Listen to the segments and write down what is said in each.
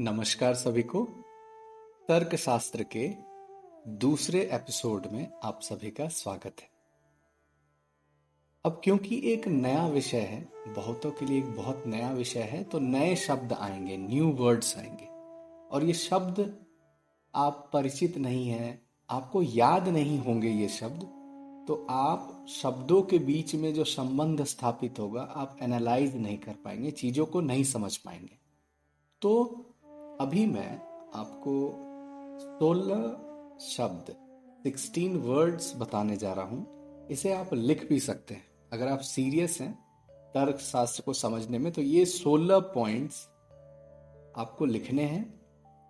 नमस्कार सभी को। तर्कशास्त्र के दूसरे एपिसोड में आप सभी का स्वागत है। अब क्योंकि एक नया विषय है, बहुतों के लिए एक बहुत नया विषय है तो नए शब्द आएँगे न्यू वर्ड्स आएँगे। और ये शब्द आप परिचित नहीं है, आपको याद नहीं होंगे ये शब्द तो आप शब्दों के बीच में जो संबंध स्थापित होगा, आप एनालाइज नहीं कर पाएँगे, चीज़ों को नहीं समझ पाएँगे। तो अभी मैं आपको सोलह शब्द सिक्सटीन वर्ड्स बताने जा रहा हूँ। इसे आप लिख भी सकते हैं। अगर आप सीरियस हैं तर्क शास्त्र को समझने में तो ये सोलह पॉइंट्स आपको लिखने हैं।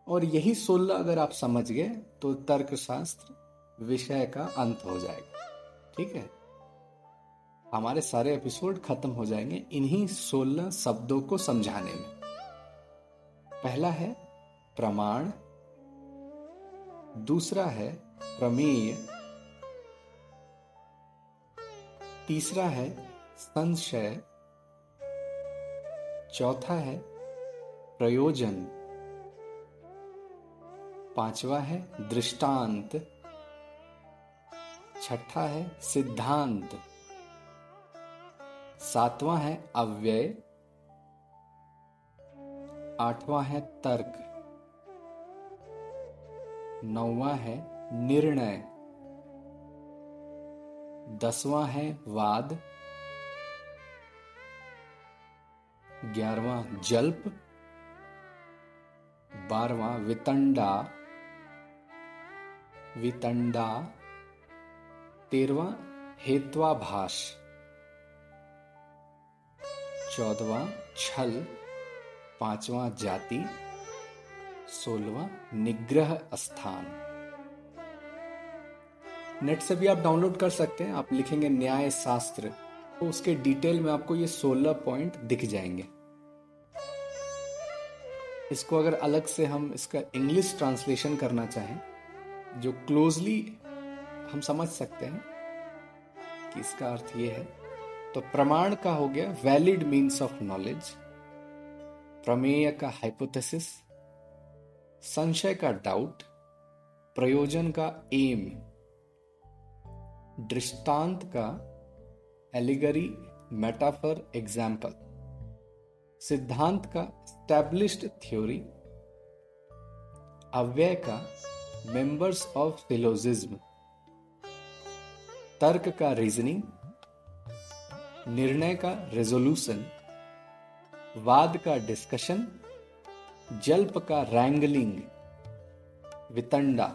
और यही सोलह अगर आप समझ गए तो तर्क शास्त्र विषय का अंत हो जाएगा। ठीक है? हमारे सारे एपिसोड खत्म हो जाएँगे इन्हीं सोलह शब्दों को समझाने में। पहला है प्रमाण, दूसरा है प्रमेय, तीसरा है संशय, चौथा है प्रयोजन, पांचवा है दृष्टांत, छठा है सिद्धांत, सातवां है अव्यय आठवां है तर्क। नौवा है निर्णय। दसवां है वाद। ग्यारहवा जल्प। बारवा वितंडा। वितंडा। तेरवा हेत्वाभाष। चौदवा छल। पांचवा जाति, सोलवा निग्रह स्थान। नेट से भी आप डाउनलोड कर सकते हैं, आप लिखेंगे न्याय शास्त्र तो उसके डिटेल में आपको ये सोलह पॉइंट दिख जाएँगे। इसको अगर अलग से हम इसका इंग्लिश ट्रांसलेशन करना चाहें, जो क्लोजली हम समझ सकते हैं, कि इसका अर्थ ये है तो प्रमाण का हो गया वैलिड मीन्स ऑफ़ नॉलेज। प्रमेय का हाइपोथेसिस संशय का डाउट प्रयोजन का एम दृष्टांत का एलिगरी मेटाफर एग्ज़ाम्पल सिद्धांत का स्टैब्लिश्ड थ्योरी अव्यय का मेंबर्स ऑफ़ फिलोजिज्म तर्क का रीजनिंग निर्णय का रेजोल्यूशन वाद का डिस्कशन जल्प का रैंगलिंग वितंडा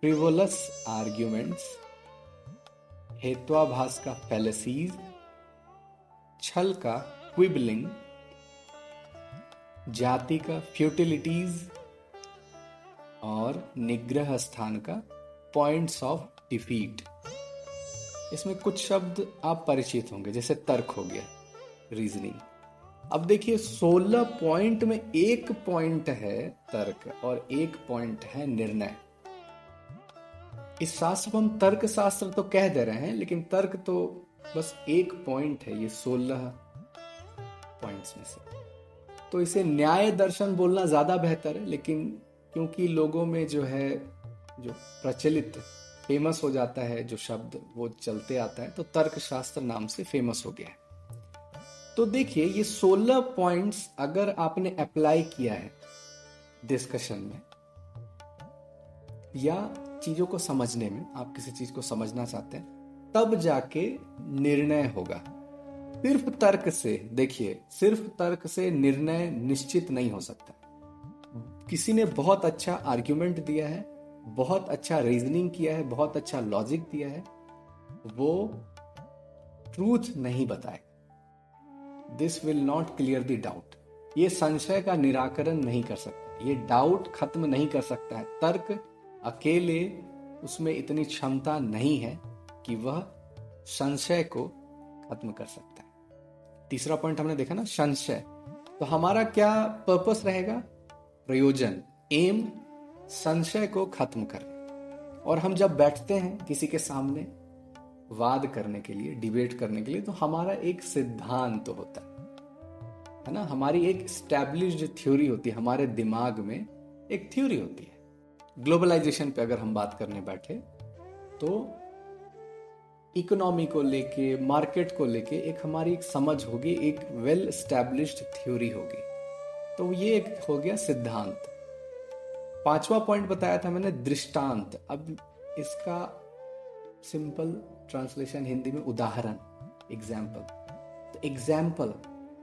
फ्रिवोलस आर्ग्यूमेंट्स हेत्वाभास का फैलसीज छल का क्विबलिंग जाति का फ्यूटिलिटीज और निग्रह स्थान का पॉइंट्स ऑफ़ डिफीट इसमें कुछ शब्द आप परिचित होंगे, जैसे तर्क हो गया रीजनिंग अब देखिए 16 पॉइंट में एक पॉइंट है तर्क और एक पॉइंट है निर्णय। इस शास्त्र को हम तर्क शास्त्र तो कह दे रहे हैं, लेकिन तर्क तो बस एक पॉइंट है, ये 16 पॉइंट्स में से। तो इसे न्याय दर्शन बोलना ज़्यादा बेहतर है, लेकिन क्योंकि लोगों में जो है, जो प्रचलित फ़ेमस हो जाता है जो शब्द, वो चलते आता है तो तर्क शास्त्र नाम से फ़ेमस हो गया है। तो देखिए, ये 16 पॉइंट्स अगर आपने अप्लाई किया है डिस्कशन में, या चीज़ों को समझने में, आप किसी चीज़ को समझना चाहते हैं, तब जाके निर्णय होगा। सिर्फ़ तर्क से, देखिए, सिर्फ़ तर्क से निर्णय निश्चित नहीं हो सकता। किसी ने बहुत अच्छा आर्ग्यूमेंट दिया है, बहुत अच्छा रीजनिंग किया है, बहुत अच्छा लॉजिक दिया है, वो ट्रूथ नहीं बताए this will not clear the doubt ये संशय का निराकरण नहीं कर सकता। ये डाउट खत्म नहीं कर सकता है। तर्क अकेले, उसमें इतनी क्षमता नहीं है कि वह संशय को खत्म कर सकता है। तीसरा पॉइंट हमने देखा ना, संशय। तो हमारा क्या पर्पस रहेगा? प्रयोजन एम संशय को खत्म करना। और हम जब बैठते हैं किसी के सामने वाद करने के लिए डिबेट करने के लिए तो हमारा एक सिद्धांत तो होता है। है ना, हमारी एक स्टैब्लिश थ्योरी होती है, हमारे दिमाग में एक थ्योरी होती है। ग्लोबलाइजेशन पे अगर हम बात करने बैठे तो इकोनॉमी को लेके मार्केट को लेके एक हमारी एक समझ होगी, एक वेल स्टैब्लिश्ड थ्योरी होगी। तो ये एक हो गया सिद्धांत। पांचवा पॉइंट बताया था मैंने, दृष्टांत। अब इसका सिंपल ट्रांसलेशन हिंदी में उदाहरण एग्ज़ाम्पल तो एग्ज़ाम्पल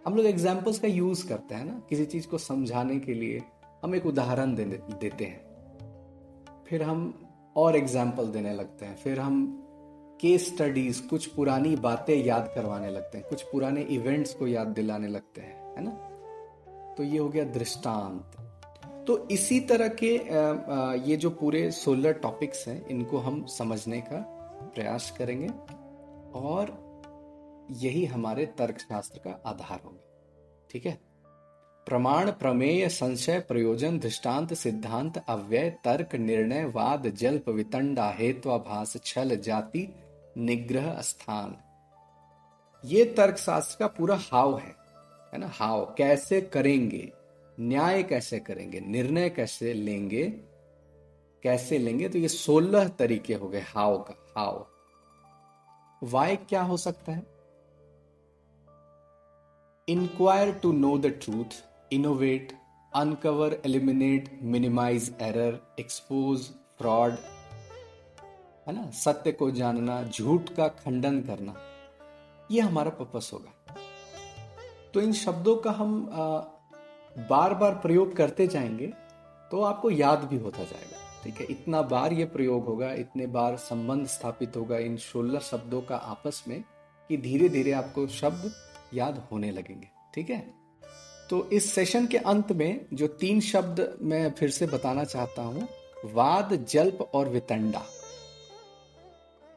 हम लोग एग्जाम्पल्स का यूज़ करते हैं ना किसी चीज़ को समझाने के लिए हम एक उदाहरण दे, देते हैं। फिर हम और एग्ज़ाम्पल देने लगते हैं। फिर हम केस स्टडीज़ कुछ पुरानी बातें याद करवाने लगते हैं। कुछ पुराने इवेंट्स को याद दिलाने लगते हैं है ना? तो ये हो गया दृष्टांत। तो इसी तरह के ये जो पूरे सोलर टॉपिक्स हैं इनको हम समझने का प्रयास करेंगे। और यही हमारे तर्कशास्त्र का आधार होगा। ठीक है? प्रमाण, प्रमेय, संशय, प्रयोजन, दृष्टांत, सिद्धांत, अव्यय, तर्क, निर्णय, वाद, जल्प, वितंडा, हेत्वाभास, छल, जाति, निग्रह, स्थान। ये तर्कशास्त्र का पूरा हाव है। है ना? हाव। कैसे करेंगे? न्याय कैसे करेंगे? निर्णय कैसे लेंगे? कैसे लेंगे? तो ये सोलह तरीके हो गए हाव का। हाव। वाय क्या हो सकता है? Inquire to know the truth innovate uncover eliminate minimize error expose fraud है ना? सत्य को जानना, झूठ का खंडन करना यह हमारा पर्पस होगा। तो इन शब्दों का हम बार बार प्रयोग करते जाएँगे तो आपको याद भी होता जाएगा। ठीक है? इतना बार ये प्रयोग होगा, इतने बार संबंध स्थापित होगा इन सोलह शब्दों का आपस में, कि धीरे धीरे आपको शब्द याद होने लगेंगे, ठीक है? तो इस सेशन के अंत में जो तीन शब्द मैं फिर से बताना चाहता हूँ, वाद, जल्प और वितंडा।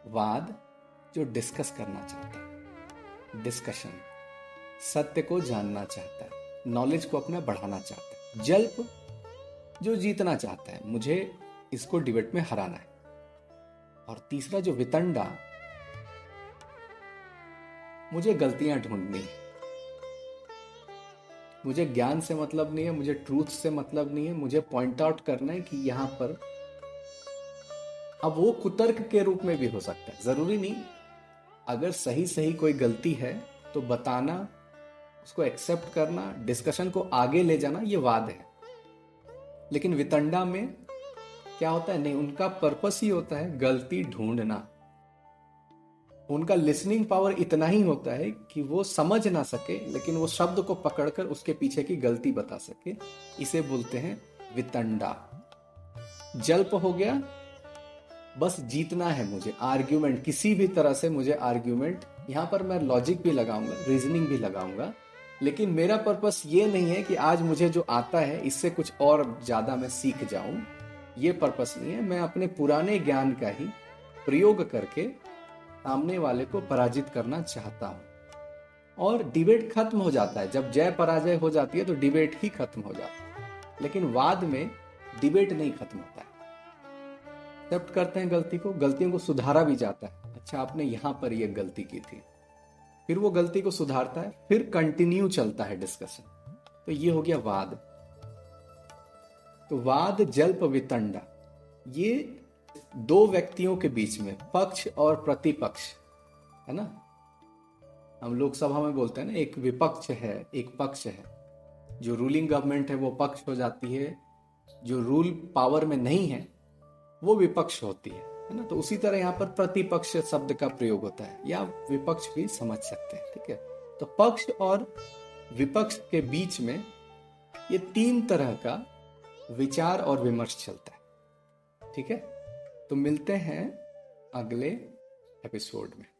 वाद जो डिस्कस करना चाहता है डिस्कशन सत्य को जानना चाहता है नॉलेज को अपना बढ़ाना चाहता है। जल्प जो जीतना चाहता है, मुझे इसको डिबेट में हराना है। और तीसरा जो वितंडा मुझे गलतियाँ ढूंढनी मुझे ज्ञान से मतलब नहीं है, मुझे ट्रूथ से मतलब नहीं है, मुझे पॉइंट आउट करना है कि यहाँ पर अब वो कुतर्क के रूप में भी हो सकता है। ज़रूरी नहीं, अगर सही सही कोई गलती है तो बताना, उसको एक्सेप्ट करना डिस्कशन को आगे ले जाना, ये वाद है। लेकिन वितंडा में क्या होता है? नहीं, उनका पर्पस ही होता है गलती ढूंढना। उनका लिसनिंग पावर इतना ही होता है कि वो समझ ना सके, लेकिन वो शब्द को पकड़कर उसके पीछे की गलती बता सके। इसे बोलते हैं वितंडा। जल्प हो गया, बस जीतना है मुझे। आर्ग्यूमेंट किसी भी तरह से मुझे आर्ग्यूमेंट यहाँ पर मैं लॉजिक भी लगाऊँगा रीजनिंग भी लगाऊँगा। लेकिन मेरा पर्पस ये नहीं है कि आज मुझे जो आता है, इससे कुछ और ज़्यादा मैं सीख जाऊँ। ये पर्पस नहीं है, मैं अपने पुराने ज्ञान का ही प्रयोग करके सामने वाले को पराजित करना चाहता हूँ। और डिबेट खत्म हो जाता है। जब जय पराजय हो जाती है तो डिबेट ही खत्म हो जाता है। लेकिन वाद में डिबेट नहीं खत्म होता है। एक्सेप्ट करते हैं गलती को, गलतियों को सुधारा भी जाता है। अच्छा आपने यहाँ पर यह गलती की थी। फिर वो गलती को सुधारता है, फिर कंटिन्यू चलता है डिस्कशन तो ये हो गया वाद। तो वाद जल्प वितंडा। ये दो व्यक्तियों के बीच में, पक्ष और प्रतिपक्ष, है ना? हम लोकसभा में बोलते हैं ना, एक विपक्ष है, एक पक्ष है। जो रूलिंग गवर्नमेंट है, वो पक्ष हो जाती है। जो रूल पावर में नहीं है, वो विपक्ष होती है है ना? तो उसी तरह यहाँ पर प्रतिपक्ष शब्द का प्रयोग होता है। या विपक्ष भी समझ सकते हैं, ठीक है? तो पक्ष और विपक्ष के बीच में ये तीन तरह का विचार और विमर्श चलता है, ठीक है? तो मिलते हैं अगले एपिसोड में।